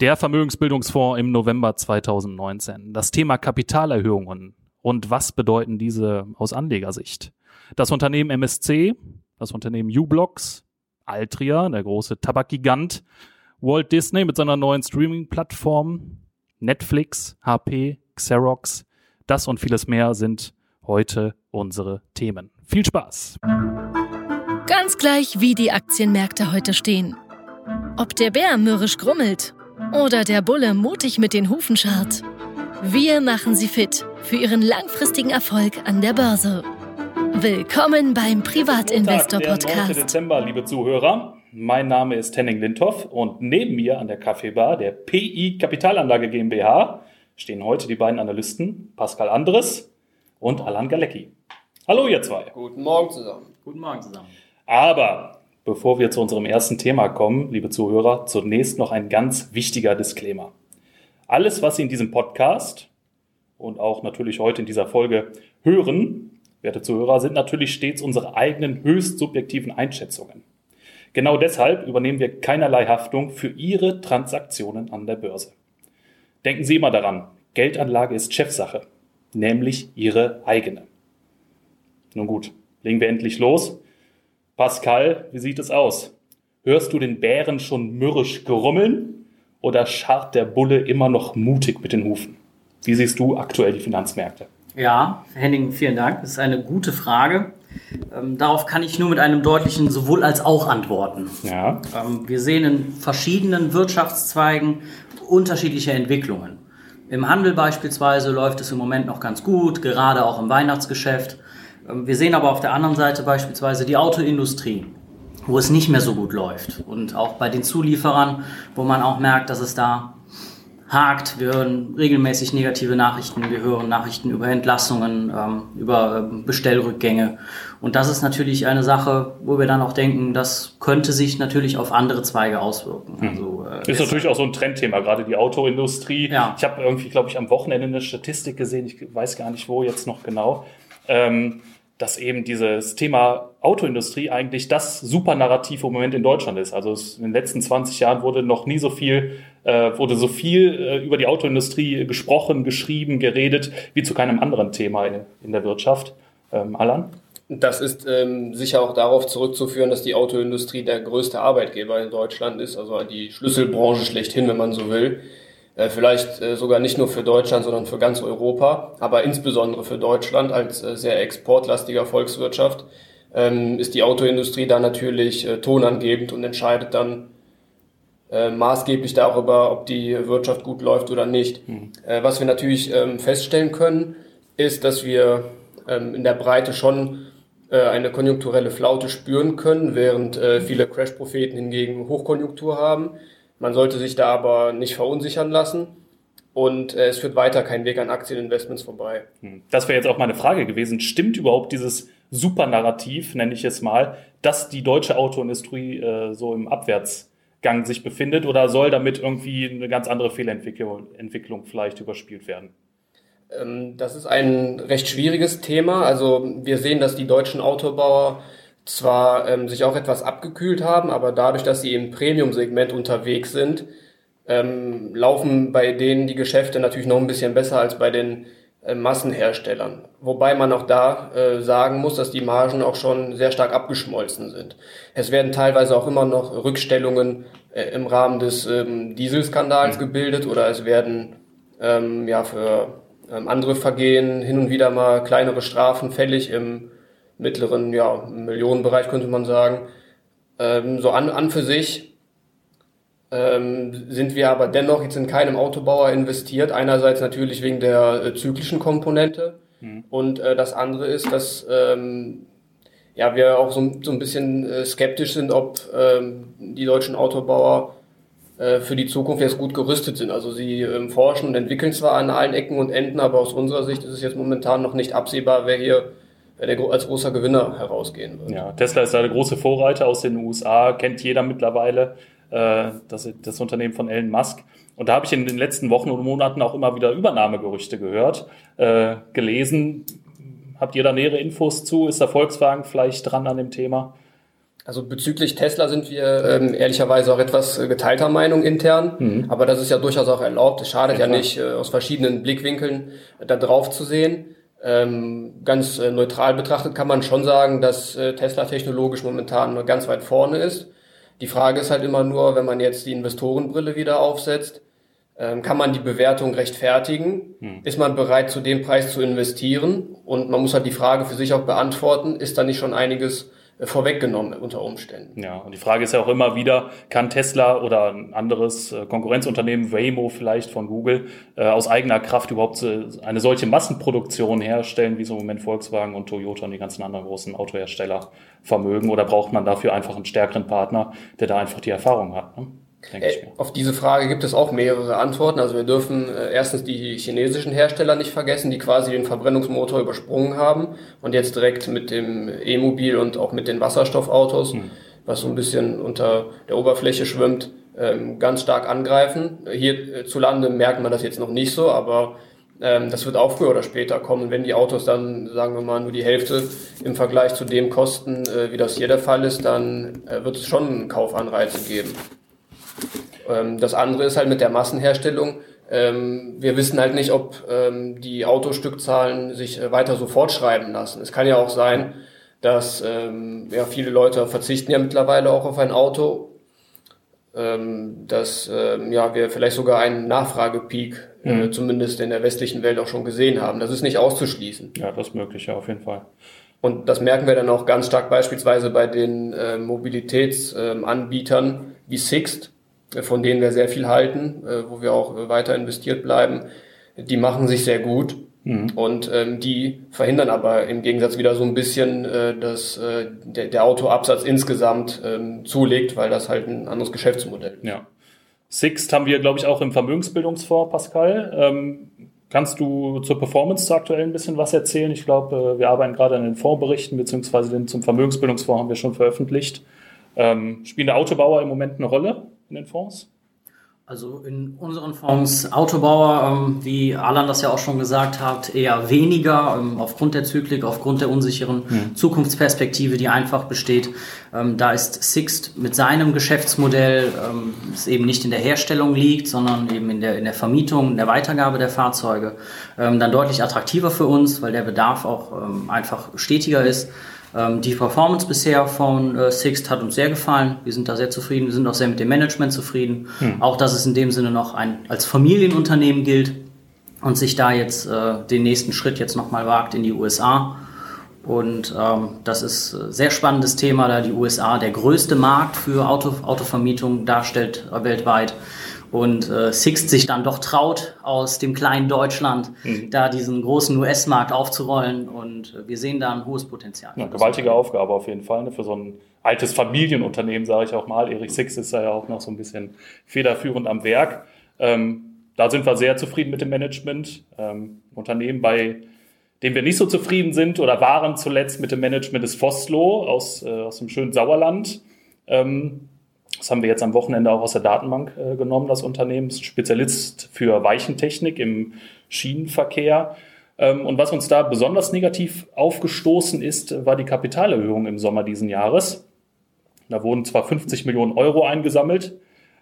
Der Vermögensbildungsfonds im November 2019. Das Thema Kapitalerhöhungen und was bedeuten diese aus Anlegersicht? Das Unternehmen MSC, das Unternehmen U-Blocks, Altria, der große Tabakgigant, Walt Disney mit seiner neuen Streaming-Plattform, Netflix, HP, Xerox, das und vieles mehr sind heute unsere Themen. Viel Spaß! Ganz gleich, wie die Aktienmärkte heute stehen. Ob der Bär mürrisch grummelt oder der Bulle mutig mit den Hufen scharrt. Wir machen Sie fit für Ihren langfristigen Erfolg an der Börse. Willkommen beim Privatinvestor Podcast. 9. Dezember, liebe Zuhörer. Mein Name ist Henning Lindhoff und neben mir an der Kaffeebar der PI Kapitalanlage GmbH stehen heute die beiden Analysten Pascal Andres und Alan Galecki. Hallo ihr zwei. Guten Morgen zusammen. Guten Morgen zusammen. Aber Bevor wir zu unserem ersten Thema kommen, liebe Zuhörer, zunächst noch ein ganz wichtiger Disclaimer. Alles, was Sie in diesem Podcast und auch natürlich heute in dieser Folge hören, werte Zuhörer, sind natürlich stets unsere eigenen höchst subjektiven Einschätzungen. Genau deshalb übernehmen wir keinerlei Haftung für Ihre Transaktionen an der Börse. Denken Sie immer daran, Geldanlage ist Chefsache, nämlich Ihre eigene. Nun gut, legen wir endlich los. Pascal, wie sieht es aus? Hörst du den Bären schon mürrisch grummeln oder scharrt der Bulle immer noch mutig mit den Hufen? Wie siehst du aktuell die Finanzmärkte? Ja, Henning, vielen Dank. Das ist eine gute Frage. Ähm, darauf kann ich nur mit einem deutlichen sowohl als auch antworten. Ja. Ähm, wir sehen in verschiedenen Wirtschaftszweigen unterschiedliche Entwicklungen. Im Handel beispielsweise läuft es im Moment noch ganz gut, gerade auch im Weihnachtsgeschäft. Ähm, wir sehen aber auf der anderen Seite beispielsweise die Autoindustrie, wo es nicht mehr so gut läuft. Und auch bei den Zulieferern, wo man auch merkt, dass es da hakt. Wir hören regelmäßig negative Nachrichten. Wir hören Nachrichten über Entlassungen, ähm, über ähm, Bestellrückgänge. Und das ist natürlich eine Sache, wo wir dann auch denken, das könnte sich natürlich auf andere Zweige auswirken. Hm. Also, äh, ist natürlich auch so ein Trendthema, gerade die Autoindustrie. Ja. Ich habe irgendwie, glaube ich, am Wochenende eine Statistik gesehen, ich weiß gar nicht wo jetzt noch genau. Ähm, dass eben dieses Thema Autoindustrie eigentlich das Supernarrativ im Moment in Deutschland ist. Also in den letzten 20 Jahren wurde noch nie so viel, äh, wurde so viel äh, über die Autoindustrie gesprochen, geschrieben, geredet, wie zu keinem anderen Thema in, in der Wirtschaft. Ähm, Alan? Das ist ähm, sicher auch darauf zurückzuführen, dass die Autoindustrie der größte Arbeitgeber in Deutschland ist, also die Schlüsselbranche schlechthin, wenn man so will. Äh, vielleicht äh, sogar nicht nur für Deutschland, sondern für ganz Europa, aber insbesondere für Deutschland als äh, sehr exportlastiger Volkswirtschaft ähm, ist die Autoindustrie da natürlich tonangebend und entscheidet dann maßgeblich darüber, ob die Wirtschaft gut läuft oder nicht. Mhm. was wir natürlich ähm, feststellen können, ist, dass wir ähm, in der Breite schon eine konjunkturelle Flaute spüren können, während viele Crash-Propheten hingegen Hochkonjunktur haben. Man sollte sich da aber nicht verunsichern lassen. Und äh, es führt weiter kein Weg an Aktieninvestments vorbei. Hm. Das wäre jetzt auch meine Frage gewesen. Stimmt überhaupt dieses Supernarrativ, nenne ich es mal, dass die deutsche Autoindustrie äh, so im Abwärtsgang sich befindet? Oder soll damit irgendwie eine ganz andere Fehlentwicklung Entwicklung vielleicht überspielt werden? Ähm, das ist ein recht schwieriges Thema. Also wir sehen, dass die deutschen Autobauer zwar ähm, sich auch etwas abgekühlt haben, aber dadurch, dass sie im Premium-Segment unterwegs sind, ähm, laufen bei denen die Geschäfte natürlich noch ein bisschen besser als bei den äh, Massenherstellern. Wobei man auch da äh, sagen muss, dass die Margen auch schon sehr stark abgeschmolzen sind. Es werden teilweise auch immer noch Rückstellungen äh, im Rahmen des ähm, Dieselskandals gebildet oder es werden ähm, ja für ähm, andere Vergehen hin und wieder mal kleinere Strafen fällig im mittleren ja, Millionenbereich, könnte man sagen. Ähm, so an, an für sich ähm, sind wir aber dennoch jetzt in keinem Autobauer investiert. Einerseits natürlich wegen der äh, zyklischen Komponente mhm. und äh, das andere ist, dass ähm, ja, wir auch so, so ein bisschen äh, skeptisch sind, ob ähm, die deutschen Autobauer äh, für die Zukunft jetzt gut gerüstet sind. Also sie ähm, forschen und entwickeln zwar an allen Ecken und Enden, aber aus unserer Sicht ist es jetzt momentan noch nicht absehbar, wer hier der als großer Gewinner herausgehen wird. Ja, Tesla ist da der große Vorreiter aus den USA, kennt jeder mittlerweile, äh, das, das Unternehmen von Elon Musk. Und da habe ich in den letzten Wochen und Monaten auch immer wieder Übernahmegerüchte gehört, äh, gelesen. Habt ihr da nähere Infos zu? Ist der Volkswagen vielleicht dran an dem Thema? Also bezüglich Tesla sind wir ähm, ehrlicherweise auch etwas äh, geteilter Meinung intern, mhm. aber das ist ja durchaus auch erlaubt. Es schadet ja, ja nicht, äh, aus verschiedenen Blickwinkeln äh, da drauf zu sehen. Ähm, ganz äh, neutral betrachtet kann man schon sagen, dass äh, Tesla technologisch momentan ganz weit vorne ist. Die Frage ist halt immer nur, wenn man jetzt die Investorenbrille wieder aufsetzt, ähm, kann man die Bewertung rechtfertigen? Hm. Ist man bereit, zu dem Preis zu investieren? Und man muss halt die Frage für sich auch beantworten, ist da nicht schon einiges vorweggenommen unter Umständen. Ja, und die Frage ist ja auch immer wieder, kann Tesla oder ein anderes äh, Konkurrenzunternehmen, Waymo vielleicht von Google, äh, aus eigener Kraft überhaupt eine solche Massenproduktion herstellen, wie so im Moment Volkswagen und Toyota und die ganzen anderen großen Autohersteller vermögen? Oder braucht man dafür einfach einen stärkeren Partner, der da einfach die Erfahrung hat? Ne? Mir. Auf diese Frage gibt es auch mehrere Antworten. Also wir dürfen äh, erstens die chinesischen Hersteller nicht vergessen, die quasi den Verbrennungsmotor übersprungen haben und jetzt direkt mit dem E-Mobil und auch mit den Wasserstoffautos, hm. was so ein bisschen unter der Oberfläche schwimmt, ähm, ganz stark angreifen. Hierzulande merkt man das jetzt noch nicht so, aber ähm, das wird auch früher oder später kommen. Wenn die Autos dann, sagen wir mal, nur die Hälfte im Vergleich zu dem kosten, äh, wie das hier der Fall ist, dann äh, wird es schon Kaufanreize geben. Ähm, das andere ist halt mit der Massenherstellung. Ähm, wir wissen halt nicht, ob ähm, die Autostückzahlen sich äh, weiter so fortschreiben lassen. Es kann ja auch sein, dass ja, viele Leute verzichten ja mittlerweile auch auf ein Auto, dass ja, wir vielleicht sogar einen Nachfragepeak äh, mhm. zumindest in der westlichen Welt auch schon gesehen haben. Das ist nicht auszuschließen. Ja, das ist möglich, ja, auf jeden Fall. Und das merken wir dann auch ganz stark beispielsweise bei den äh, Mobilitätsanbietern äh, wie Sixt, von denen wir sehr viel halten, äh, wo wir auch weiter investiert bleiben, die machen sich sehr gut. Mhm. Und ähm, die verhindern aber im Gegensatz wieder so ein bisschen, äh, dass äh, der, der Autoabsatz insgesamt ähm, zulegt, weil das halt ein anderes Geschäftsmodell ist. Ja. Sixt haben wir, glaube ich, auch im Vermögensbildungsfonds, Pascal. Ähm, kannst du zur Performance aktuell ein bisschen was erzählen? Ich glaube, äh, wir arbeiten gerade an den Fondsberichten, beziehungsweise den zum Vermögensbildungsfonds haben wir schon veröffentlicht. Ähm, spielen der Autobauer im Moment eine Rolle in den Fonds? Also in unseren Fonds Autobauer, ähm, wie Alan das ja auch schon gesagt hat, eher weniger ähm, aufgrund der Zyklik, aufgrund der unsicheren mhm. Zukunftsperspektive, die einfach besteht. Ähm, da ist Sixt mit seinem Geschäftsmodell, das eben nicht in der Herstellung liegt, sondern eben in der, in der Vermietung, in der Weitergabe der Fahrzeuge, dann deutlich attraktiver für uns, weil der Bedarf auch einfach stetiger ist. Ähm, die Performance bisher von äh, Sixt hat uns sehr gefallen. Wir sind da sehr zufrieden. Wir sind auch sehr mit dem Management zufrieden. Hm. Auch, dass es in dem Sinne noch ein, als Familienunternehmen gilt und sich da jetzt äh, den nächsten Schritt jetzt nochmal wagt in die USA. Und ähm, das ist ein sehr spannendes Thema, da die USA der größte Markt für Auto, Autovermietung darstellt äh, weltweit und äh, Sixt sich dann doch traut, aus dem kleinen Deutschland mhm. da diesen großen US-Markt aufzurollen. Und äh, wir sehen da ein hohes Potenzial. Ja, gewaltige Aufgabe auf jeden Fall ne, für so ein altes Familienunternehmen, sage ich auch mal. Erich Sixt ist da ja auch noch so ein bisschen federführend am Werk. Ähm, da sind wir sehr zufrieden mit dem Management. Ähm, Unternehmen, bei dem wir nicht so zufrieden sind oder waren zuletzt mit dem Management ist Foslo aus, äh, aus dem schönen Sauerland. Ähm, das haben wir jetzt am Wochenende auch aus der Datenbank äh, genommen, das Unternehmen. Ist Spezialist für Weichentechnik im Schienenverkehr. Ähm, und was uns da besonders negativ aufgestoßen ist, war die Kapitalerhöhung im Sommer diesen Jahres. Da wurden zwar 50 Millionen Euro eingesammelt,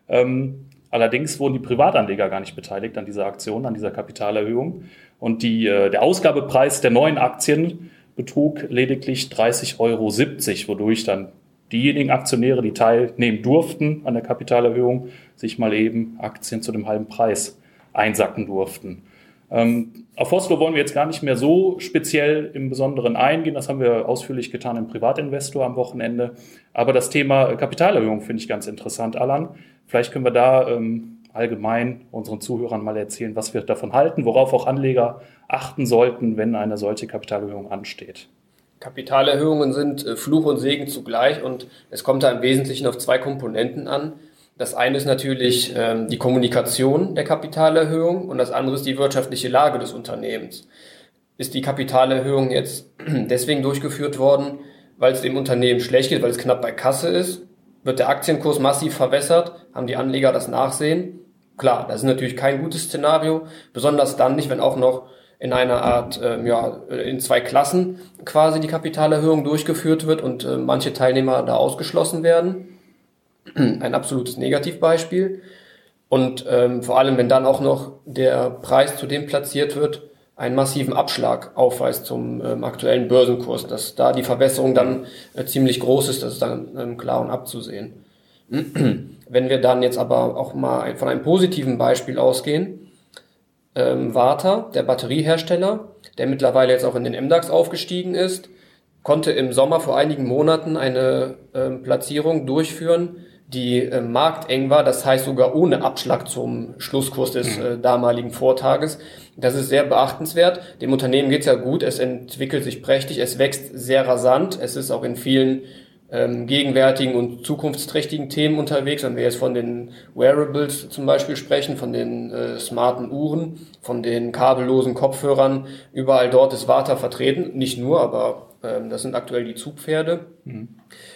ähm, allerdings wurden die Privatanleger gar nicht beteiligt an dieser Aktion, an dieser Kapitalerhöhung. Und die, äh, der Ausgabepreis der neuen Aktien betrug lediglich 30,70 Euro, wodurch dann diejenigen Aktionäre, die teilnehmen durften an der Kapitalerhöhung, sich mal eben Aktien zu dem halben Preis einsacken durften. Ähm, auf Oslo wollen wir jetzt gar nicht mehr so speziell im Besonderen eingehen. Das haben wir ausführlich getan im Privatinvestor am Wochenende. Aber das Thema Kapitalerhöhung finde ich ganz interessant, Alan. Vielleicht können wir da ähm, allgemein unseren Zuhörern mal erzählen, was wir davon halten, worauf auch Anleger achten sollten, wenn eine solche Kapitalerhöhung ansteht. Kapitalerhöhungen sind äh, Fluch und Segen zugleich und es kommt da im Wesentlichen auf zwei Komponenten an. Das eine ist natürlich ähm, die Kommunikation der Kapitalerhöhung und das andere ist die wirtschaftliche Lage des Unternehmens. Ist die Kapitalerhöhung jetzt deswegen durchgeführt worden, weil es dem Unternehmen schlecht geht, weil es knapp bei Kasse ist? Wird der Aktienkurs massiv verwässert? Haben die Anleger das Nachsehen? Klar, das ist natürlich kein gutes Szenario, besonders dann nicht, wenn auch noch in einer Art, äh, ja, in zwei Klassen quasi die Kapitalerhöhung durchgeführt wird und äh, manche Teilnehmer da ausgeschlossen werden. Ein absolutes Negativbeispiel. Und ähm, vor allem, wenn dann auch noch der Preis, zu dem platziert wird, einen massiven Abschlag aufweist zum ähm, aktuellen Börsenkurs, dass da die Verbesserung dann äh, ziemlich groß ist, das ist dann ähm, klar und abzusehen. Wenn wir dann jetzt aber auch mal von einem positiven Beispiel ausgehen, ähm, Warta, der Batteriehersteller, der mittlerweile jetzt auch in den MDAX aufgestiegen ist, konnte im Sommer vor einigen Monaten eine ähm, Platzierung durchführen, die äh, markteng war, das heißt sogar ohne Abschlag zum Schlusskurs des mhm. äh, damaligen Vortages. Das ist sehr beachtenswert. Dem Unternehmen geht's ja gut, es entwickelt sich prächtig, es wächst sehr rasant, es ist auch in vielen ähm, gegenwärtigen und zukunftsträchtigen Themen unterwegs. Wenn wir jetzt von den Wearables zum Beispiel sprechen, von den äh, smarten Uhren, von den kabellosen Kopfhörern, überall dort ist Warta vertreten. Nicht nur, aber ähm, das sind aktuell die Zugpferde. Mhm.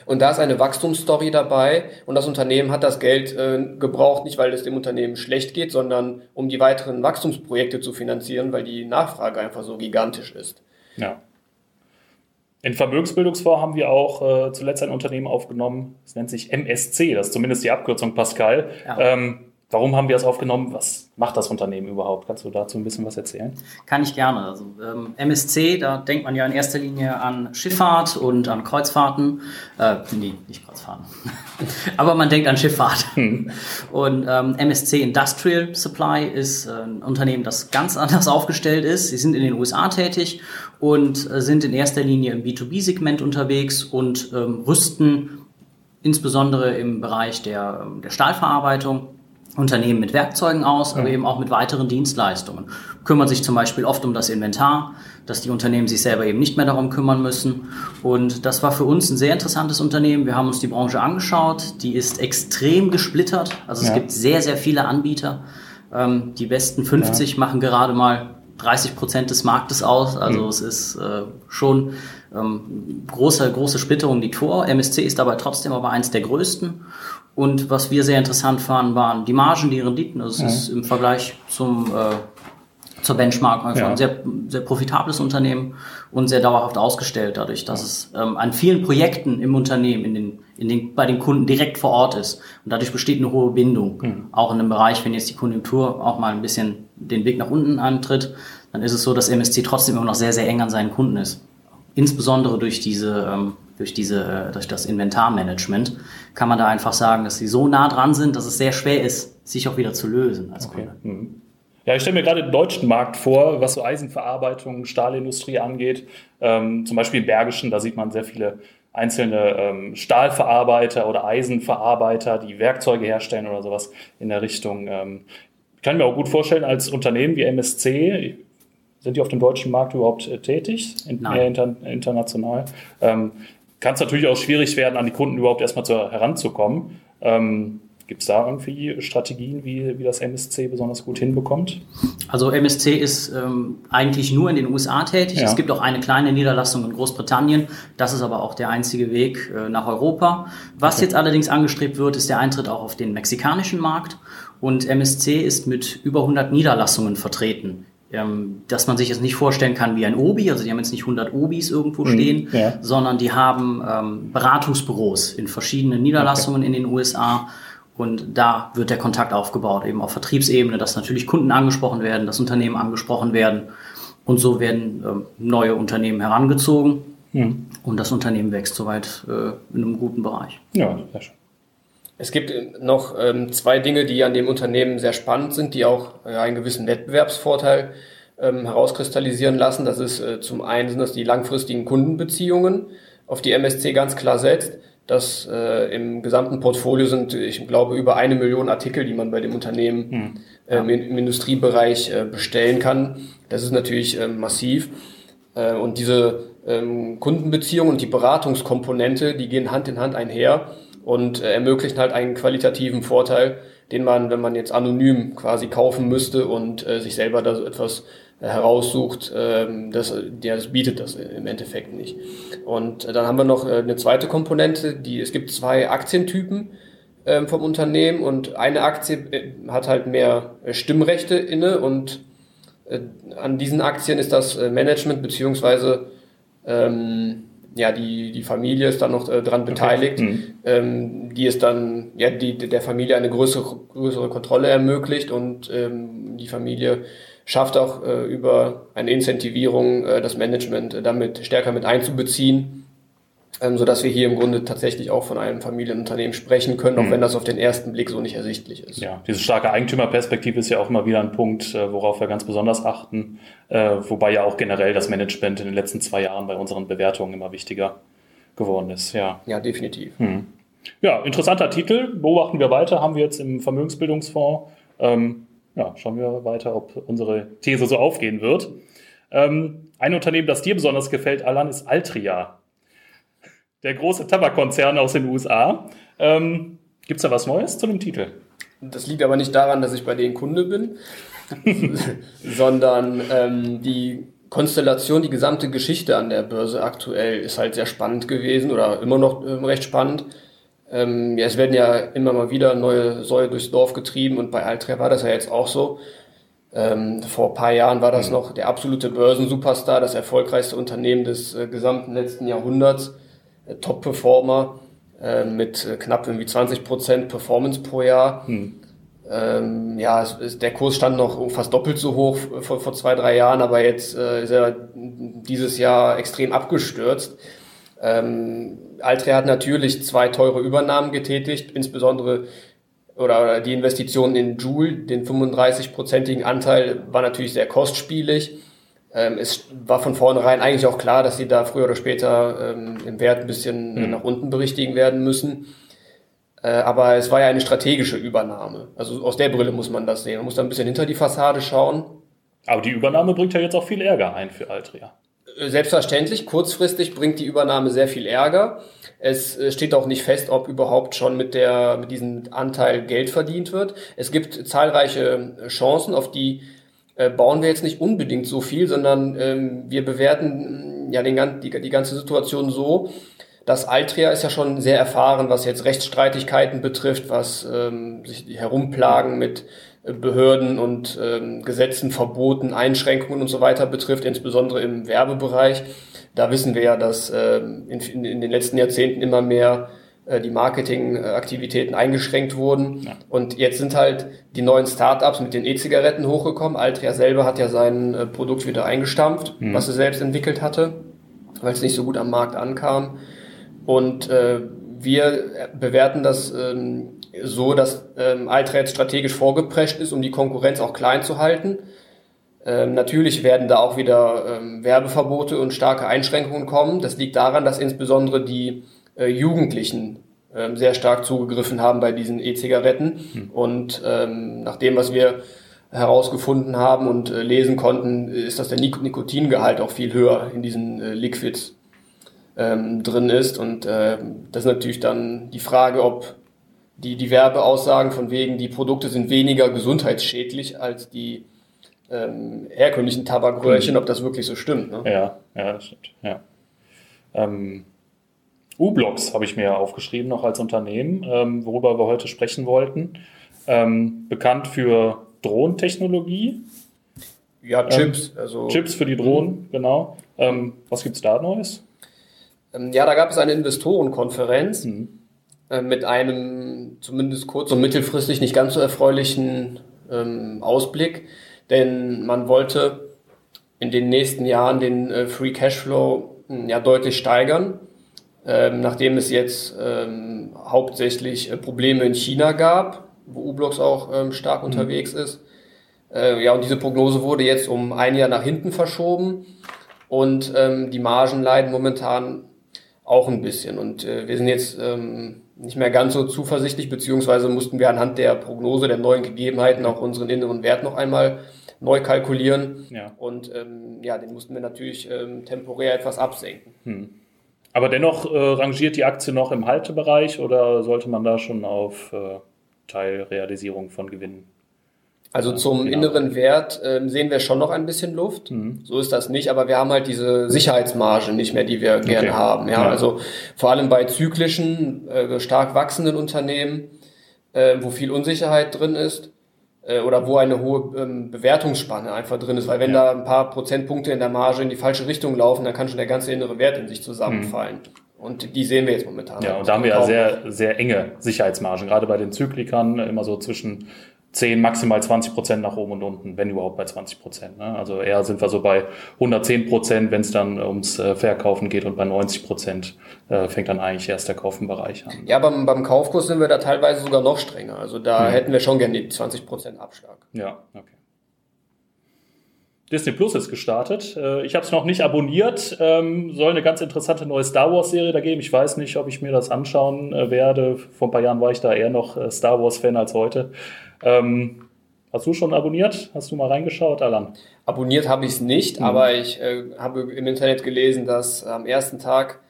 Und da ist eine Wachstumsstory dabei und das Unternehmen hat das Geld äh, gebraucht, nicht weil es dem Unternehmen schlecht geht, sondern um die weiteren Wachstumsprojekte zu finanzieren, weil die Nachfrage einfach so gigantisch ist. Ja. In Vermögensbildungsfonds haben wir auch äh, zuletzt ein Unternehmen aufgenommen, es nennt sich MSC, das ist zumindest die Abkürzung Pascal. Ja. Ähm, Warum haben wir es aufgenommen? Was macht das Unternehmen überhaupt? Kannst du dazu ein bisschen was erzählen? Kann ich gerne. Also ähm, MSC, da denkt man ja in erster Linie an Schifffahrt und an Kreuzfahrten. Äh, nee, nicht Kreuzfahrten. Aber man denkt an Schifffahrt. Hm. Und ähm, MSC Industrial Supply ist äh, ein Unternehmen, das ganz anders aufgestellt ist. Sie sind in den USA tätig und äh, sind in erster Linie im B2B-Segment unterwegs und ähm, rüsten insbesondere im Bereich der, der Stahlverarbeitung Unternehmen mit Werkzeugen aus, aber eben auch mit weiteren Dienstleistungen. Kümmern sich zum Beispiel oft um das Inventar, dass die Unternehmen sich selber eben nicht mehr darum kümmern müssen. Und das war für uns ein sehr interessantes Unternehmen. Wir haben uns die Branche angeschaut. Die ist extrem gesplittert. Also es ja. gibt sehr, sehr viele Anbieter. Ähm, die besten 50 ja. machen gerade mal 30 Prozent des Marktes aus. Also mhm. es ist äh, schon ähm, große, große Splitterung liegt vor. MSC ist dabei trotzdem aber eins der größten. Und was wir sehr interessant fanden, waren die Margen, die Renditen. Also es ist im Vergleich zum, äh, zur Benchmark einfach ja. ein sehr, sehr profitables Unternehmen und sehr dauerhaft ausgestellt, dadurch, dass es ähm, an vielen Projekten im Unternehmen, in den, in den, bei den Kunden direkt vor Ort ist. Und dadurch besteht eine hohe Bindung. Mhm. Auch in einem Bereich, wenn jetzt die Konjunktur auch mal ein bisschen den Weg nach unten antritt, dann ist es so, dass MSC trotzdem immer noch sehr, sehr eng an seinen Kunden ist. Insbesondere durch diese ähm, durch, diese, äh, durch das Inventarmanagement, kann man da einfach sagen, dass sie so nah dran sind, dass es sehr schwer ist, sich auch wieder zu lösen als okay. Kunde. Mhm. Ja, ich stelle mir gerade den deutschen Markt vor, was so Eisenverarbeitung, Stahlindustrie angeht. Ähm, zum Beispiel im Bergischen, da sieht man sehr viele einzelne ähm, Stahlverarbeiter oder Eisenverarbeiter, die Werkzeuge herstellen oder sowas in der Richtung. Ähm, ich kann mir auch gut vorstellen, als Unternehmen wie MSC, sind die auf dem deutschen Markt überhaupt äh, tätig? In, Nein. Inter, international? Ähm, kann es natürlich auch schwierig werden, an die Kunden überhaupt erstmal zu, heranzukommen. Ähm, Gibt es da irgendwie Strategien, wie, wie das MSC besonders gut hinbekommt? Also MSC ist ähm, eigentlich nur in den USA tätig. Ja. Es gibt auch eine kleine Niederlassung in Großbritannien. Das ist aber auch der einzige Weg äh, nach Europa. Was okay. jetzt allerdings angestrebt wird, ist der Eintritt auch auf den mexikanischen Markt. Und MSC ist mit über 100 Niederlassungen vertreten ähm, dass man sich jetzt nicht vorstellen kann wie ein Obi, also die haben jetzt nicht 100 Obis irgendwo mhm, stehen, ja. sondern die haben ähm, Beratungsbüros in verschiedenen Niederlassungen okay. in den USA und da wird der Kontakt aufgebaut, eben auf Vertriebsebene, dass natürlich Kunden angesprochen werden, dass Unternehmen angesprochen werden und so werden ähm, neue Unternehmen herangezogen mhm. und das Unternehmen wächst soweit äh, in einem guten Bereich. Ja, sehr schön. Es gibt noch ähm, zwei Dinge, die an dem Unternehmen sehr spannend sind, die auch äh, einen gewissen Wettbewerbsvorteil ähm, herauskristallisieren lassen. Das ist äh, zum einen sind das die langfristigen Kundenbeziehungen, auf die MSC ganz klar setzt. Das äh, im gesamten Portfolio sind, ich glaube, über eine Million Artikel, die man bei dem Unternehmen hm. ähm, im Industriebereich äh, bestellen kann. Das ist natürlich ähm, massiv. Äh, und diese ähm, Kundenbeziehungen und die Beratungskomponente, die gehen Hand in Hand einher und äh, ermöglichen halt einen qualitativen Vorteil, den man, wenn man jetzt anonym quasi kaufen müsste und äh, sich selber da so etwas äh, heraussucht, ähm, das, ja, das bietet das im Endeffekt nicht. Und äh, dann haben wir noch äh, eine zweite Komponente, die es gibt zwei Aktientypen ähm, vom Unternehmen und eine Aktie hat halt mehr Stimmrechte inne und an diesen Aktien ist das Management beziehungsweise ähm, ja, die, die Familie ist dann noch äh, dran beteiligt, okay. mhm. ähm, die ist dann, ja, die, der Familie eine größere, größere Kontrolle ermöglicht und ähm, die Familie schafft auch äh, über eine Incentivierung äh, das Management äh, damit stärker mit einzubeziehen ähm, so dass wir hier im Grunde tatsächlich auch von einem Familienunternehmen sprechen können, auch mhm. wenn das auf den ersten Blick so nicht ersichtlich ist. Ja, diese starke Eigentümerperspektive ist ja auch immer wieder ein Punkt, äh, worauf wir ganz besonders achten, äh, wobei ja auch generell das Management in den letzten zwei Jahren bei unseren Bewertungen immer wichtiger geworden ist. Ja, ja definitiv. Hm. Ja, interessanter Titel. Beobachten wir weiter, haben wir jetzt im Vermögensbildungsfonds. Ähm, ja, schauen wir weiter, ob unsere These so aufgehen wird. Ähm, ein Unternehmen, das dir besonders gefällt, Alan, ist Altria der große Tabakkonzern aus den USA. Ähm, Gibt es da was Neues zu dem Titel? Das liegt aber nicht daran, dass ich bei denen Kunde bin, sondern ähm, die Konstellation, die gesamte Geschichte an der Börse aktuell ist halt sehr spannend gewesen oder immer noch ähm, recht spannend. Ähm, ja, es werden ja immer mal wieder neue Säue durchs Dorf getrieben und bei Altria war das ja jetzt auch so. Ähm, vor paar Jahren war das mhm. noch der absolute Börsensuperstar, das erfolgreichste Unternehmen des äh, gesamten letzten Jahrhunderts. Äh, Top-Performer äh, mit äh, knapp irgendwie 20 Prozent Performance pro Jahr. Hm. Ähm, ja, es, der Kurs stand noch fast doppelt so hoch vor, vor zwei, drei Jahren, aber jetzt äh, ist er dieses Jahr extrem abgestürzt. Ähm, Altria hat natürlich zwei teure Übernahmen getätigt, insbesondere oder die Investition in Joule, den 35-prozentigen Anteil, war natürlich sehr kostspielig. Ähm, es war von vornherein eigentlich auch klar, dass sie da früher oder später ähm, im Wert ein bisschen mhm. nach unten berichtigen werden müssen. Äh, aber es war ja eine strategische Übernahme. Also aus der Brille muss man das sehen. Man muss da ein bisschen hinter die Fassade schauen. Aber die Übernahme bringt ja jetzt auch viel Ärger ein für Altria. Äh, selbstverständlich, kurzfristig bringt die Übernahme sehr viel Ärger. Es äh, steht auch nicht fest, ob überhaupt schon mit, der, mit diesem Anteil Geld verdient wird. Es gibt zahlreiche Chancen, auf die äh, bauen wir jetzt nicht unbedingt so viel, sondern ähm, wir bewerten mm, ja den, die, die ganze Situation so, dass Altria ist ja schon sehr erfahren, was jetzt Rechtsstreitigkeiten betrifft, was ähm, sich Herumplagen mit äh, Behörden und ähm, Gesetzen, Verboten, Einschränkungen und so weiter betrifft, insbesondere im Werbebereich. Da wissen wir ja, dass ähm, in, in den letzten Jahrzehnten immer mehr die Marketingaktivitäten eingeschränkt wurden. Ja. Und jetzt sind halt die neuen Startups mit den E-Zigaretten hochgekommen. Altria selber hat ja sein äh, Produkt wieder eingestampft, mhm. was er selbst entwickelt hatte, weil es nicht so gut am Markt ankam. Und äh, wir bewerten das ähm, so, dass ähm, Altria jetzt strategisch vorgeprescht ist, um die Konkurrenz auch klein zu halten. Ähm, natürlich werden da auch wieder ähm, Werbeverbote und starke Einschränkungen kommen. Das liegt daran, dass insbesondere die äh, Jugendlichen ähm, sehr stark zugegriffen haben bei diesen E-Zigaretten. Hm. Und ähm, nach dem, was wir herausgefunden haben und äh, lesen konnten, ist, dass der Nik Nikotingehalt auch viel höher in diesen äh, Liquids ähm, drin ist. Und äh, das ist natürlich dann die Frage, ob die, die Werbeaussagen von wegen, die Produkte sind weniger gesundheitsschädlich als die ähm, herkömmlichen Tabakröhrchen, mhm. ob das wirklich so stimmt. Ne? Ja, ja, das stimmt. Ja. Ähm, U-Blocks habe ich mir aufgeschrieben, noch als Unternehmen, ähm, worüber wir heute sprechen wollten. Ähm, bekannt für Drohnentechnologie. Ja, ähm, Chips. Ähm, also Chips für die Drohnen, genau. Ähm, was gibt es da Neues? Ähm, ja, da gab es eine Investorenkonferenz mhm. äh, mit einem zumindest kurz- und mittelfristig nicht ganz so erfreulichen Ausblick, denn man wollte in den nächsten Jahren den äh, Free Cashflow ja deutlich steigern ähm, nachdem es jetzt ähm, hauptsächlich äh, Probleme in China gab, wo U-Blocks auch ähm, stark mhm. unterwegs ist. Äh, ja, und diese Prognose wurde jetzt um ein Jahr nach hinten verschoben und ähm, die Margen leiden momentan auch ein bisschen. Und äh, wir sind jetzt ähm, nicht mehr ganz so zuversichtlich, beziehungsweise mussten wir anhand der Prognose der neuen Gegebenheiten auch unseren inneren Wert noch einmal neu kalkulieren. Ja. Und ähm, ja, den mussten wir natürlich ähm, temporär etwas absenken. Hm. Aber dennoch äh, rangiert die Aktie noch im Haltebereich oder sollte man da schon auf äh, Teilrealisierung von Gewinnen? Also zum genau. inneren Wert äh, sehen wir schon noch ein bisschen Luft. Mhm. So ist das nicht, aber wir haben halt diese Sicherheitsmarge nicht mehr, die wir gerne haben. Ja, ja, also vor allem bei zyklischen, äh, stark wachsenden Unternehmen, äh, wo viel Unsicherheit drin ist, äh, oder wo eine hohe ähm, Bewertungsspanne einfach drin ist, weil wenn ja. da ein paar Prozentpunkte in der Marge in die falsche Richtung laufen, dann kann schon der ganze innere Wert in sich zusammenfallen. Mhm. Und die sehen wir jetzt momentan. Ja, und da haben wir ja sehr, sehr enge Sicherheitsmargen, gerade bei den Zyklikern immer so zwischen 10, maximal 20 Prozent nach oben und unten, wenn überhaupt bei 20 Prozent. Ne? Also eher sind wir so bei 110 Prozent, wenn es dann ums äh, Verkaufen geht und bei 90 Prozent äh, fängt dann eigentlich erst der Kaufenbereich an. Ja, beim, beim Kaufkurs sind wir da teilweise sogar noch strenger. Also da ja. hätten wir schon gerne die 20 Prozent Abschlag. Ja, okay. Disney Plus ist gestartet. Äh, ich habe es noch nicht abonniert. Ähm, soll eine ganz interessante neue Star Wars Serie da geben. Ich weiß nicht, ob ich mir das anschauen äh, werde. Vor ein paar Jahren war ich da eher noch Star Wars Fan als heute. Ähm, hast du schon abonniert? Hast du mal reingeschaut, Alan? Abonniert habe ich es nicht, mhm. aber ich äh, habe im Internet gelesen, dass am ersten Tag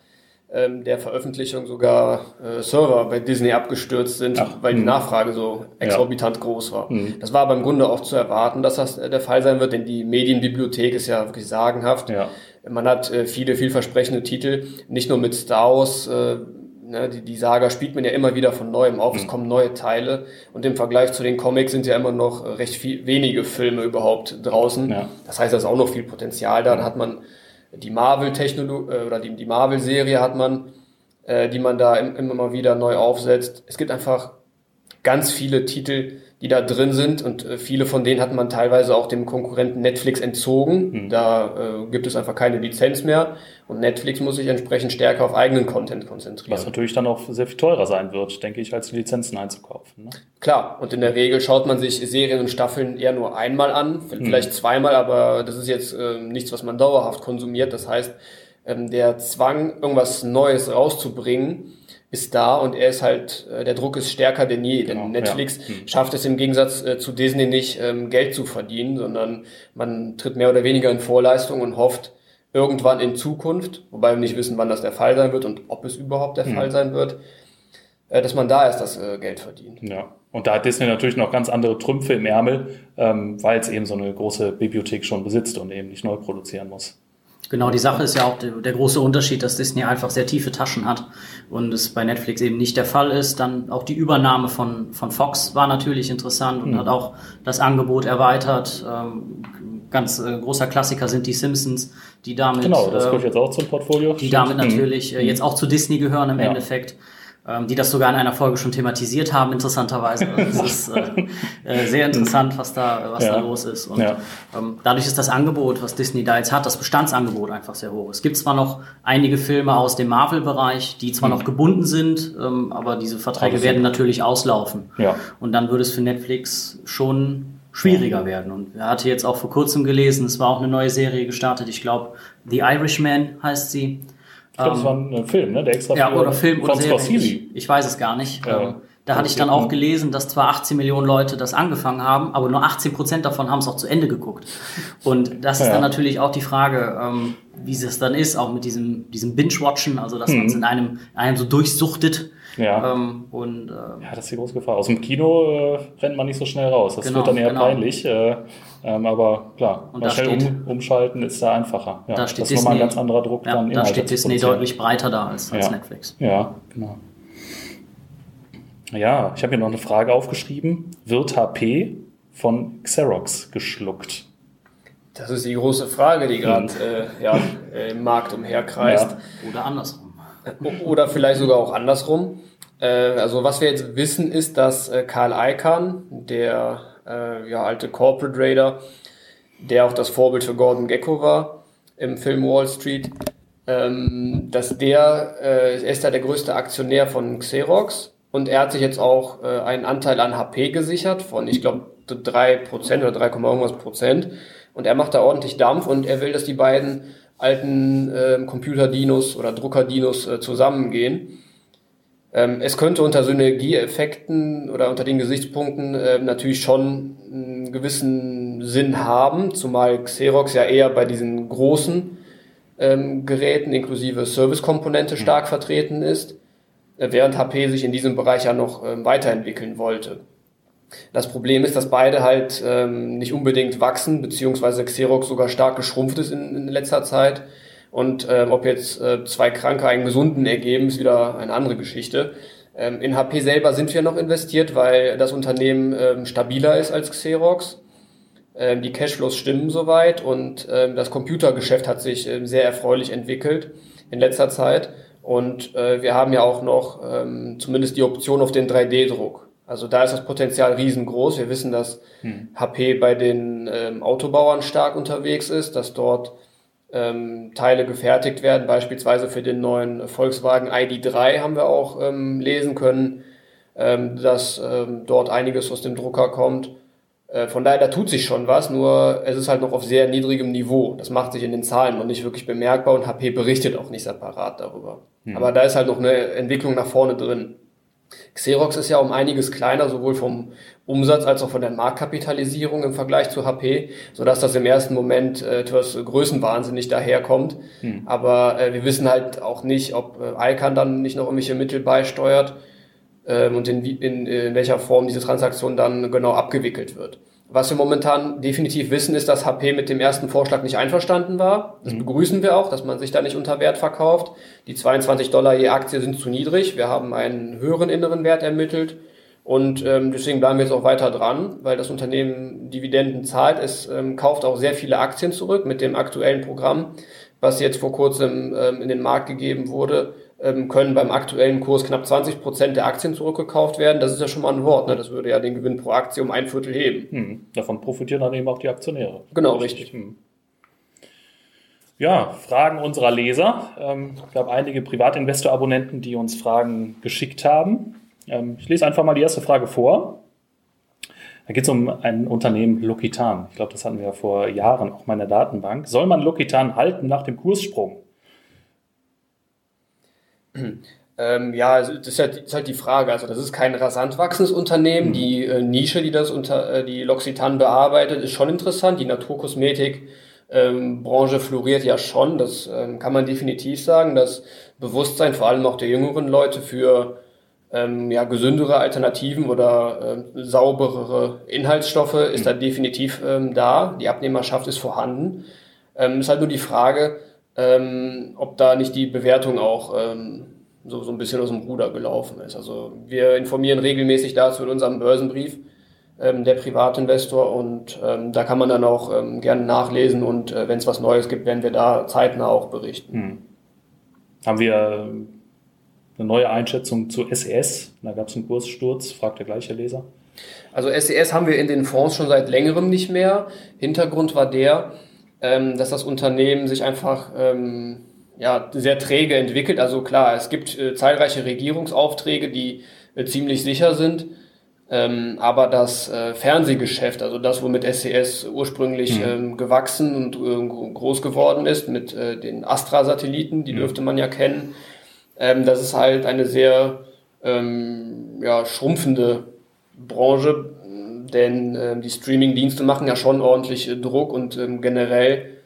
ähm, der Veröffentlichung sogar äh, Server bei Disney abgestürzt sind, Ach, weil die mhm. Nachfrage so exorbitant ja. groß war. Mhm. Das war aber im Grunde auch zu erwarten, dass das äh, der Fall sein wird, denn die Medienbibliothek ist ja wirklich sagenhaft. Ja. Man hat äh, viele vielversprechende Titel, nicht nur mit Star Wars, äh, Ne, die, die Saga spielt man ja immer wieder von neuem auf, mhm. es kommen neue Teile und im Vergleich zu den Comics sind ja immer noch recht viel, wenige Filme überhaupt draußen. Ja. Das heißt, da ist auch noch viel Potenzial da. Dann hat man die Marvel-Technologie äh, oder die, die Marvel-Serie hat man, äh, die man da immer mal wieder neu aufsetzt. Es gibt einfach ganz viele Titel, die da drin sind und äh, viele von denen hat man teilweise auch dem Konkurrenten Netflix entzogen. Mhm. Da äh, gibt es einfach keine Lizenz mehr und Netflix muss sich entsprechend stärker auf eigenen Content konzentrieren. Was natürlich dann auch sehr viel teurer sein wird, denke ich, als die Lizenzen einzukaufen. Ne? Klar, und in der Regel schaut man sich Serien und Staffeln eher nur einmal an, vielleicht mhm. zweimal, aber das ist jetzt äh, nichts, was man dauerhaft konsumiert. Das heißt, ähm, der Zwang, irgendwas Neues rauszubringen, ist da und er ist halt, äh, der Druck ist stärker denn je. Genau, denn Netflix ja. hm. schafft es im Gegensatz äh, zu Disney nicht, ähm, Geld zu verdienen, sondern man tritt mehr oder weniger in Vorleistung und hofft, irgendwann in Zukunft, wobei wir nicht wissen, wann das der Fall sein wird und ob es überhaupt der hm. Fall sein wird, äh, dass man da erst das äh, Geld verdient. Ja. Und da hat Disney natürlich noch ganz andere Trümpfe im Ärmel, ähm, weil es eben so eine große Bibliothek schon besitzt und eben nicht neu produzieren muss. Genau, die Sache ist ja auch der, große Unterschied, dass Disney einfach sehr tiefe Taschen hat und es bei Netflix eben nicht der Fall ist. Dann auch die Übernahme von, von Fox war natürlich interessant und mhm. hat auch das Angebot erweitert. Ähm, ganz äh, großer Klassiker sind die Simpsons, die damit. Genau, das gehört äh, jetzt auch zum Portfolio. Die damit mhm. natürlich äh, jetzt auch zu Disney gehören im ja. Endeffekt ähm, die das sogar in einer Folge schon thematisiert haben, interessanterweise. Also es ist äh, äh, sehr interessant, was da, was ja. da los ist. Und ja. ähm, dadurch ist das Angebot, was Disney da jetzt hat, das Bestandsangebot einfach sehr hoch. Es gibt zwar noch einige Filme aus dem Marvel-Bereich, die zwar mhm. noch gebunden sind, ähm, aber diese Verträge aber werden natürlich auslaufen. Ja. Und dann würde es für Netflix schon schwieriger werden. Und er hatte jetzt auch vor kurzem gelesen, es war auch eine neue Serie gestartet, ich glaube, The Irishman heißt sie. Ich glaube, das war ein Film, ne? Der extra ja, oder Film von oder Serie. Ich, ich, weiß es gar nicht. Ja. Ähm, da hatte ich dann auch gelesen, dass zwar 18 Millionen Leute das angefangen haben, aber nur 18 Prozent davon haben es auch zu Ende geguckt. Und das ist ja. dann natürlich auch die Frage, ähm, wie es dann ist, auch mit diesem, diesem Binge-Watchen, also dass mhm. man es in einem, einem so durchsuchtet. Ja. Ähm, und, äh, ja, das ist die große Gefahr. Aus dem Kino äh, rennt man nicht so schnell raus. Das genau, wird dann eher genau. peinlich. Äh, ähm, aber klar, und mal schnell steht, um, umschalten ist da einfacher. Ja, da steht das ist nochmal ein ganz anderer Druck ja, dann. Da steht Disney deutlich breiter da als, als. Netflix. Ja, genau. Ja, ich habe mir noch eine Frage aufgeschrieben. Wird HP von Xerox geschluckt? Das ist die große Frage, die gerade äh, ja, äh, im Markt umherkreist. Ja. Oder andersrum. Oder vielleicht sogar auch andersrum. Äh, also was wir jetzt wissen, ist, dass äh, Karl Icahn, der äh, ja, alte Corporate Raider, der auch das Vorbild für Gordon Gecko war im Film Wall Street, ähm, dass der, äh, er ist da der größte Aktionär von Xerox und er hat sich jetzt auch äh, einen Anteil an HP gesichert von, ich glaube, drei Prozent oder 3, irgendwas Prozent. Und er macht da ordentlich Dampf und er will, dass die beiden alten äh, Computer-Dinos oder Drucker-Dinos äh, zusammengehen. Ähm, es könnte unter Synergieeffekten oder unter den Gesichtspunkten äh, natürlich schon einen gewissen Sinn haben, zumal Xerox ja eher bei diesen großen ähm, Geräten inklusive Service-Komponente mhm. stark vertreten ist, während HP sich in diesem Bereich ja noch ähm, weiterentwickeln wollte. Das Problem ist, dass beide halt ähm, nicht unbedingt wachsen, beziehungsweise Xerox sogar stark geschrumpft ist in, in letzter Zeit und ähm, ob jetzt äh, zwei Kranke einen Gesunden ergeben, ist wieder eine andere Geschichte. Ähm, in HP selber sind wir noch investiert, weil das Unternehmen ähm, stabiler ist als Xerox. Ähm, die Cashflows stimmen soweit und ähm, das Computergeschäft hat sich ähm, sehr erfreulich entwickelt in letzter Zeit. Und äh, wir haben ja auch noch ähm, zumindest die Option auf den 3D-Druck. Also da ist das Potenzial riesengroß. Wir wissen, dass hm. HP bei den ähm, Autobauern stark unterwegs ist, dass dort ähm, Teile gefertigt werden, beispielsweise für den neuen Volkswagen ID3 haben wir auch ähm, lesen können, ähm, dass ähm, dort einiges aus dem Drucker kommt. Äh, von daher, da tut sich schon was, nur es ist halt noch auf sehr niedrigem Niveau. Das macht sich in den Zahlen noch nicht wirklich bemerkbar und HP berichtet auch nicht separat darüber. Hm. Aber da ist halt noch eine Entwicklung nach vorne drin. Xerox ist ja um einiges kleiner, sowohl vom Umsatz als auch von der Marktkapitalisierung im Vergleich zu HP, so dass das im ersten Moment äh, etwas größenwahnsinnig daherkommt. Hm. Aber äh, wir wissen halt auch nicht, ob Icon dann nicht noch irgendwelche Mittel beisteuert ähm, und in, in, in welcher Form diese Transaktion dann genau abgewickelt wird. Was wir momentan definitiv wissen, ist, dass HP mit dem ersten Vorschlag nicht einverstanden war. Das mhm. begrüßen wir auch, dass man sich da nicht unter Wert verkauft. Die 22 Dollar je Aktie sind zu niedrig. Wir haben einen höheren inneren Wert ermittelt. Und ähm, deswegen bleiben wir jetzt auch weiter dran, weil das Unternehmen Dividenden zahlt. Es ähm, kauft auch sehr viele Aktien zurück mit dem aktuellen Programm, was jetzt vor kurzem ähm, in den Markt gegeben wurde können beim aktuellen Kurs knapp 20 Prozent der Aktien zurückgekauft werden. Das ist ja schon mal ein Wort. Ne? Das würde ja den Gewinn pro Aktie um ein Viertel heben. Hm. Davon profitieren dann eben auch die Aktionäre. Genau, richtig. Hm. Ja, Fragen unserer Leser. Ähm, ich habe einige Privatinvestor-Abonnenten, die uns Fragen geschickt haben. Ähm, ich lese einfach mal die erste Frage vor. Da geht es um ein Unternehmen Lokitan. Ich glaube, das hatten wir ja vor Jahren auch mal in der Datenbank. Soll man Lokitan halten nach dem Kurssprung? Ähm, ja, das ist, halt, das ist halt die Frage. Also das ist kein rasant wachsendes Unternehmen. Mhm. Die äh, Nische, die das unter äh, die L'Occitane bearbeitet, ist schon interessant. Die Naturkosmetik ähm, Branche floriert ja schon. Das ähm, kann man definitiv sagen. Das Bewusstsein vor allem auch der jüngeren Leute für ähm, ja, gesündere Alternativen oder äh, sauberere Inhaltsstoffe ist mhm. da definitiv ähm, da. Die Abnehmerschaft ist vorhanden. Ähm, ist halt nur die Frage, ähm, ob da nicht die Bewertung auch ähm, so, so ein bisschen aus dem Ruder gelaufen ist. Also wir informieren regelmäßig dazu in unserem Börsenbrief ähm, der Privatinvestor und ähm, da kann man dann auch ähm, gerne nachlesen und äh, wenn es was Neues gibt, werden wir da zeitnah auch berichten. Hm. Haben wir eine neue Einschätzung zu SES? Da gab es einen Kurssturz, fragt der gleiche Leser. Also SES haben wir in den Fonds schon seit längerem nicht mehr. Hintergrund war der, dass das Unternehmen sich einfach ähm, ja, sehr träge entwickelt. Also klar, es gibt äh, zahlreiche Regierungsaufträge, die äh, ziemlich sicher sind. Ähm, aber das äh, Fernsehgeschäft, also das, womit SES ursprünglich mhm. ähm, gewachsen und äh, groß geworden ist, mit äh, den Astra-Satelliten, die mhm. dürfte man ja kennen, ähm, das ist halt eine sehr ähm, ja, schrumpfende Branche, denn äh, die Streaming-Dienste machen ja schon ordentlich äh, Druck und ähm, generell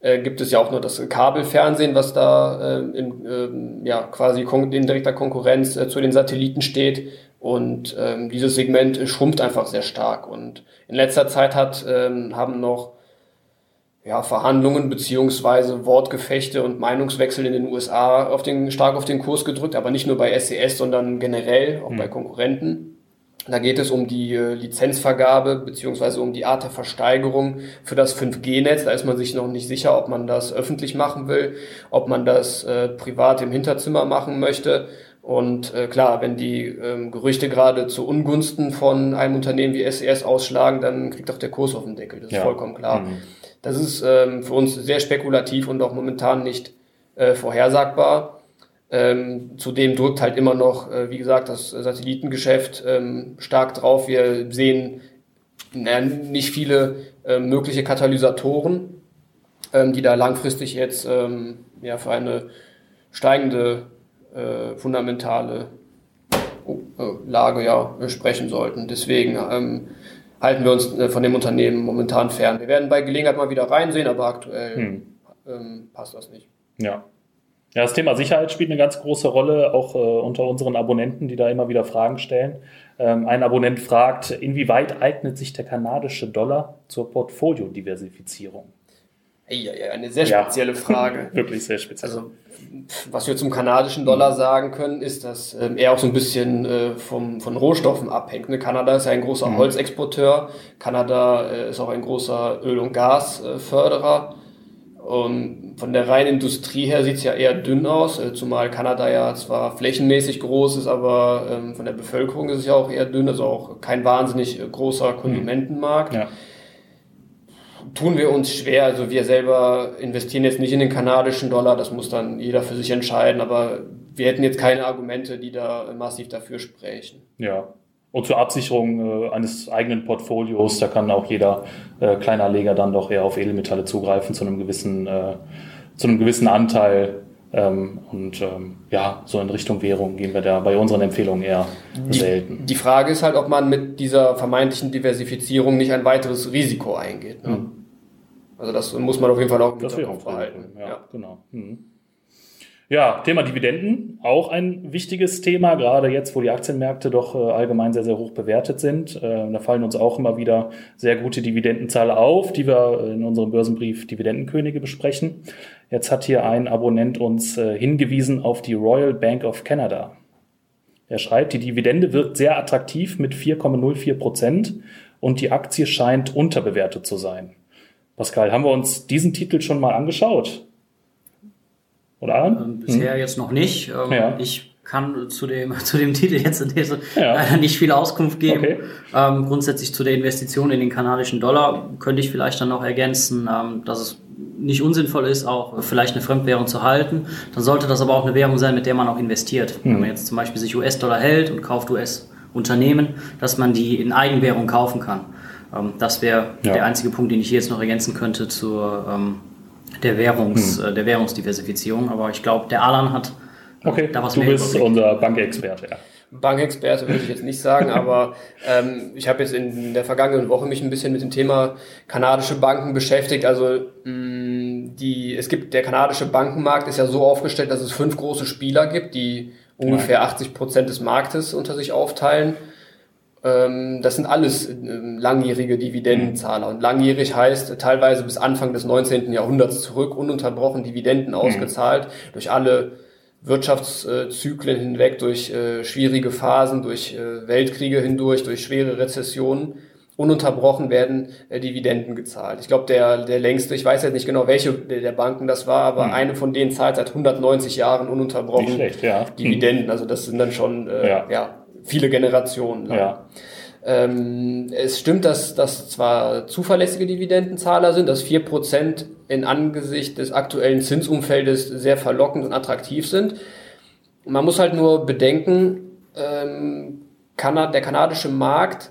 äh, gibt es ja auch nur das Kabelfernsehen, was da äh, in äh, ja, quasi in direkter Konkurrenz äh, zu den Satelliten steht. Und ähm, dieses Segment schrumpft einfach sehr stark. Und in letzter Zeit hat, ähm, haben noch ja, Verhandlungen beziehungsweise Wortgefechte und Meinungswechsel in den USA auf den, stark auf den Kurs gedrückt, aber nicht nur bei SES, sondern generell auch mhm. bei Konkurrenten. Da geht es um die äh, Lizenzvergabe beziehungsweise um die Art der Versteigerung für das 5G-Netz. Da ist man sich noch nicht sicher, ob man das öffentlich machen will, ob man das äh, privat im Hinterzimmer machen möchte. Und äh, klar, wenn die ähm, Gerüchte gerade zu Ungunsten von einem Unternehmen wie SES e ausschlagen, dann kriegt auch der Kurs auf den Deckel. Das ist ja. vollkommen klar. Mhm. Das ist ähm, für uns sehr spekulativ und auch momentan nicht äh, vorhersagbar. Ähm, zudem drückt halt immer noch, äh, wie gesagt, das Satellitengeschäft ähm, stark drauf. Wir sehen na, nicht viele äh, mögliche Katalysatoren, ähm, die da langfristig jetzt ähm, ja, für eine steigende äh, fundamentale oh, äh, Lage ja, sprechen sollten. Deswegen ähm, halten wir uns äh, von dem Unternehmen momentan fern. Wir werden bei Gelegenheit mal wieder reinsehen, aber aktuell hm. Ähm, passt das nicht. Ja, ja, das Thema Sicherheit spielt eine ganz große Rolle, auch äh, unter unseren Abonnenten, die da immer wieder Fragen stellen. Ähm, ein Abonnent fragt, inwieweit eignet sich der kanadische Dollar zur Portfoliodiversifizierung? Ja, eine sehr spezielle ja. Frage. Wirklich sehr speziell. Also, was wir zum kanadischen Dollar sagen können, ist, dass ähm, er auch so ein bisschen äh, vom, von Rohstoffen abhängt. Ne? Kanada ist ja ein großer mhm. Holzexporteur. Kanada äh, ist auch ein großer Öl- und Gasförderer. Und von der reinen Industrie her sieht es ja eher dünn aus, äh, zumal Kanada ja zwar flächenmäßig groß ist, aber ähm, von der Bevölkerung ist es ja auch eher dünn, also auch kein wahnsinnig äh, großer. Konsumentenmarkt. Ja tun wir uns schwer. Also wir selber investieren jetzt nicht in den kanadischen Dollar, das muss dann jeder für sich entscheiden, aber wir hätten jetzt keine Argumente, die da massiv dafür sprechen. Ja. Und zur Absicherung äh, eines eigenen Portfolios, da kann auch jeder äh, Kleinanleger dann doch eher auf Edelmetalle zugreifen zu einem gewissen, äh, zu einem gewissen Anteil. Ähm, und ähm, ja, so in Richtung Währung gehen wir da bei unseren Empfehlungen eher die, selten. Die Frage ist halt, ob man mit dieser vermeintlichen Diversifizierung nicht ein weiteres Risiko eingeht. Ne? Mhm. Also das muss man auf jeden Fall auch im Hinterkopf behalten. Ja, ja, genau. Mhm. Ja, Thema Dividenden, auch ein wichtiges Thema, gerade jetzt, wo die Aktienmärkte doch äh, allgemein sehr, sehr hoch bewertet sind. Äh, da fallen uns auch immer wieder sehr gute Dividendenzahler auf, die wir in unserem Börsenbrief Dividendenkönige besprechen. Jetzt hat hier ein Abonnent uns äh, hingewiesen auf die Royal Bank of Canada. Er schreibt, die Dividende wirkt sehr attraktiv mit 4,04 Prozent und die Aktie scheint unterbewertet zu sein. Pascal, haben wir uns diesen Titel schon mal angeschaut? Oder Ähm, bisher hm. jetzt noch nicht. Ähm, ja. Ich kann zu dem, zu dem Titel jetzt in dieser ja. leider nicht viel Auskunft geben. Okay. Ähm, grundsätzlich zu der Investition in den kanadischen Dollar könnte ich vielleicht dann noch ergänzen, ähm, dass es nicht unsinnvoll ist, auch vielleicht eine Fremdwährung zu halten. Dann sollte das aber auch eine Währung sein, mit der man auch investiert. Hm. Wenn man jetzt zum Beispiel sich US-Dollar hält und kauft US-Unternehmen, dass man die in Eigenwährung kaufen kann. Ähm, das wäre ja. der einzige Punkt, den ich hier jetzt noch ergänzen könnte zur ähm, der, Währungs, hm. äh, der Währungsdiversifizierung. Aber ich glaube, der Alan hat äh, okay. da was Du bist Überblick. unser Bankexperte, ja. Bankexperte würde ich jetzt nicht sagen, aber ähm, ich habe jetzt in der vergangenen Woche mich ein bisschen mit dem Thema kanadische Banken beschäftigt. Also mh, die, es gibt der kanadische Bankenmarkt ist ja so aufgestellt, dass es fünf große Spieler gibt, die ungefähr ja. 80 Prozent des Marktes unter sich aufteilen. Ähm, das sind alles ähm, langjährige Dividendenzahler. Und langjährig heißt teilweise bis Anfang des 19. Jahrhunderts zurück, ununterbrochen Dividenden mhm. ausgezahlt, durch alle Wirtschaftszyklen hinweg, durch äh, schwierige Phasen, durch äh, Weltkriege hindurch, durch schwere Rezessionen. Ununterbrochen werden äh, Dividenden gezahlt. Ich glaube, der, der längste, ich weiß jetzt nicht genau, welche der Banken das war, aber mhm. eine von denen zahlt seit 190 Jahren ununterbrochen schlecht, ja. Dividenden. Also das sind dann schon äh, ja. ja viele Generationen lang. Ja. Ähm, es stimmt, dass das zwar zuverlässige Dividendenzahler sind, dass vier Prozent in Angesicht des aktuellen Zinsumfeldes sehr verlockend und attraktiv sind. Man muss halt nur bedenken, ähm, der kanadische Markt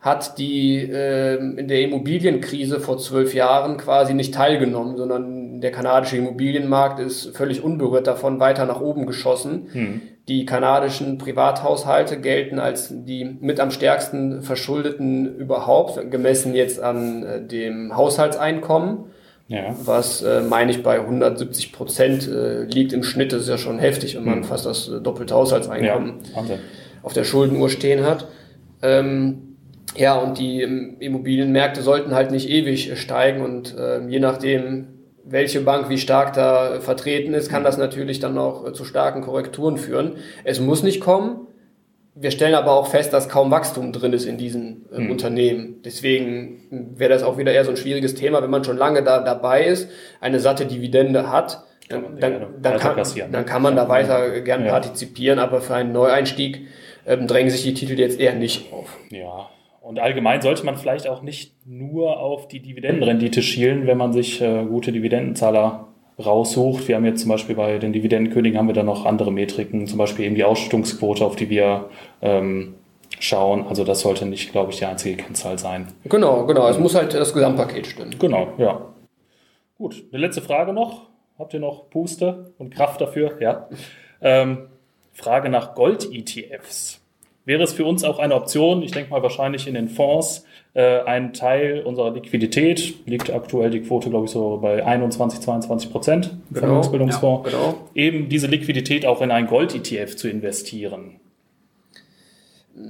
hat die äh, in der Immobilienkrise vor zwölf Jahren quasi nicht teilgenommen, sondern der kanadische Immobilienmarkt ist völlig unberührt davon weiter nach oben geschossen. Hm. Die kanadischen Privathaushalte gelten als die mit am stärksten verschuldeten überhaupt, gemessen jetzt an äh, dem Haushaltseinkommen. Ja. Was, äh, meine ich, bei 170 Prozent äh, liegt im Schnitt. Das ist ja schon heftig, wenn man hm. fast das doppelte Haushaltseinkommen ja, auf der Schuldenuhr stehen hat. Ähm, ja, und die ähm, Immobilienmärkte sollten halt nicht ewig steigen und äh, je nachdem, welche Bank wie stark da vertreten ist, kann das natürlich dann auch äh, zu starken Korrekturen führen. Es muss nicht kommen. Wir stellen aber auch fest, dass kaum Wachstum drin ist in diesen äh, hm. Unternehmen. Deswegen wäre das auch wieder eher so ein schwieriges Thema, wenn man schon lange da dabei ist, eine satte Dividende hat, dann, dann, dann, kann, dann kann man da weiter gern ja. partizipieren, aber für einen Neueinstieg ähm, drängen sich die Titel jetzt eher nicht auf. Ja, und allgemein sollte man vielleicht auch nicht nur auf die Dividendenrendite schielen, wenn man sich äh, gute Dividendenzahler raussucht. Wir haben jetzt zum Beispiel bei den Dividendenkönigen haben wir dann noch andere Metriken, zum Beispiel eben die Ausschüttungsquote, auf die wir ähm, schauen. Also das sollte nicht, glaube ich, die einzige Kennzahl sein. Genau, genau. Es muss halt das Gesamtpaket stimmen. Genau, ja. Gut, eine letzte Frage noch. Habt ihr noch Puste und Kraft dafür? Ja. Ähm, Frage nach Gold-ETFs wäre es für uns auch eine Option, ich denke mal wahrscheinlich in den Fonds, äh, ein Teil unserer Liquidität, liegt aktuell die Quote, glaube ich, so bei 21, 22 Prozent im genau, Vermögensbildungsfonds, ja, genau. eben diese Liquidität auch in einen Gold-ETF zu investieren.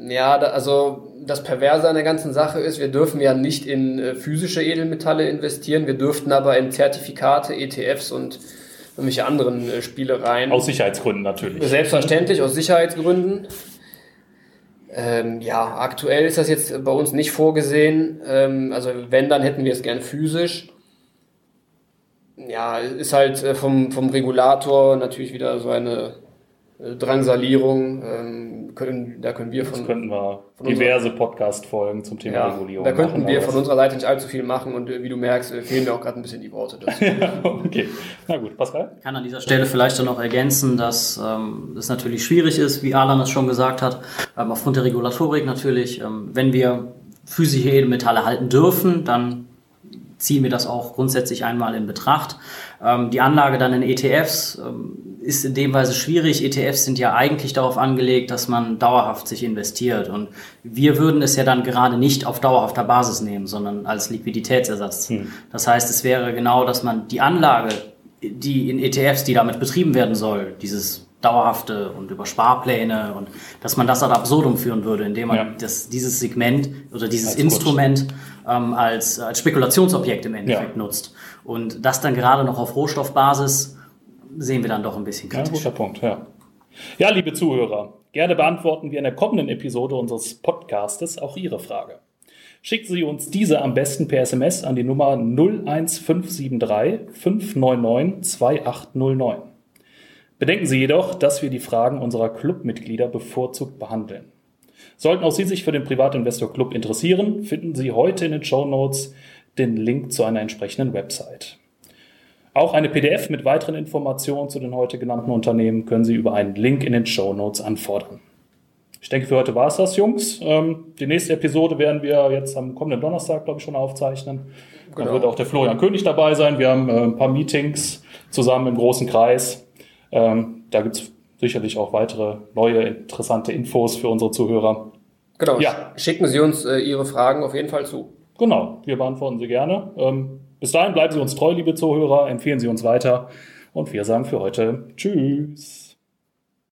Ja, da, also das Perverse an der ganzen Sache ist, wir dürfen ja nicht in äh, physische Edelmetalle investieren, wir dürften aber in Zertifikate, ETFs und irgendwelche anderen äh, Spielereien. Aus Sicherheitsgründen natürlich. Selbstverständlich, aus Sicherheitsgründen. Ähm, ja, aktuell ist das jetzt bei uns nicht vorgesehen. Ähm, also wenn, dann hätten wir es gern physisch. Ja, ist halt äh, vom, vom Regulator natürlich wieder so eine äh, Drangsalierung. Ähm, können, da können wir von. Das könnten wir diverse Podcast-Folgen zum Thema ja, Regulierung. Da könnten machen, wir von unserer Seite nicht allzu viel machen und äh, wie du merkst, äh, fehlen mir auch gerade ein bisschen die Worte dazu. ja, okay. Na gut, Pascal? Ich kann an dieser Stelle vielleicht dann noch ergänzen, dass ähm, es natürlich schwierig ist, wie Alan es schon gesagt hat, ähm, aufgrund der Regulatorik natürlich. Ähm, wenn wir physische Edelmetalle halten dürfen, dann ziehen wir das auch grundsätzlich einmal in Betracht. Ähm, die Anlage dann in ETFs ähm, ist in dem Weise schwierig. ETFs sind ja eigentlich darauf angelegt, dass man dauerhaft sich investiert. Und wir würden es ja dann gerade nicht auf dauerhafter Basis nehmen, sondern als Liquiditätsersatz. Hm. Das heißt, es wäre genau, dass man die Anlage, die in ETFs, die damit betrieben werden soll, dieses dauerhafte und über Sparpläne und dass man das ad absurdum führen würde, indem man ja. das, dieses Segment oder dieses als Instrument ähm, als, als Spekulationsobjekt im Endeffekt ja. nutzt. Und das dann gerade noch auf Rohstoffbasis sehen wir dann doch ein bisschen kritisch. Ja, guter Punkt, ja. Ja, liebe Zuhörer, gerne beantworten wir in der kommenden Episode unseres Podcastes auch Ihre Frage. Schicken Sie uns diese am besten per SMS an die Nummer 01573 599 2809. Bedenken Sie jedoch, dass wir die Fragen unserer Clubmitglieder bevorzugt behandeln. Sollten auch Sie sich für den Privatinvestor Club interessieren, finden Sie heute in den Show Notes den Link zu einer entsprechenden Website. Auch eine PDF mit weiteren Informationen zu den heute genannten Unternehmen können Sie über einen Link in den Show Notes anfordern. Ich denke, für heute war es das, Jungs. Ähm, die nächste Episode werden wir jetzt am kommenden Donnerstag, glaube ich, schon aufzeichnen. Genau. Dann wird auch der Florian König dabei sein. Wir haben äh, ein paar Meetings zusammen im großen Kreis. Ähm, da gibt es sicherlich auch weitere neue interessante Infos für unsere Zuhörer. Genau. Ja. Schicken Sie uns äh, Ihre Fragen auf jeden Fall zu. Genau, wir beantworten sie gerne. Ähm, bis dahin bleiben Sie uns treu, liebe Zuhörer, empfehlen Sie uns weiter und wir sagen für heute Tschüss.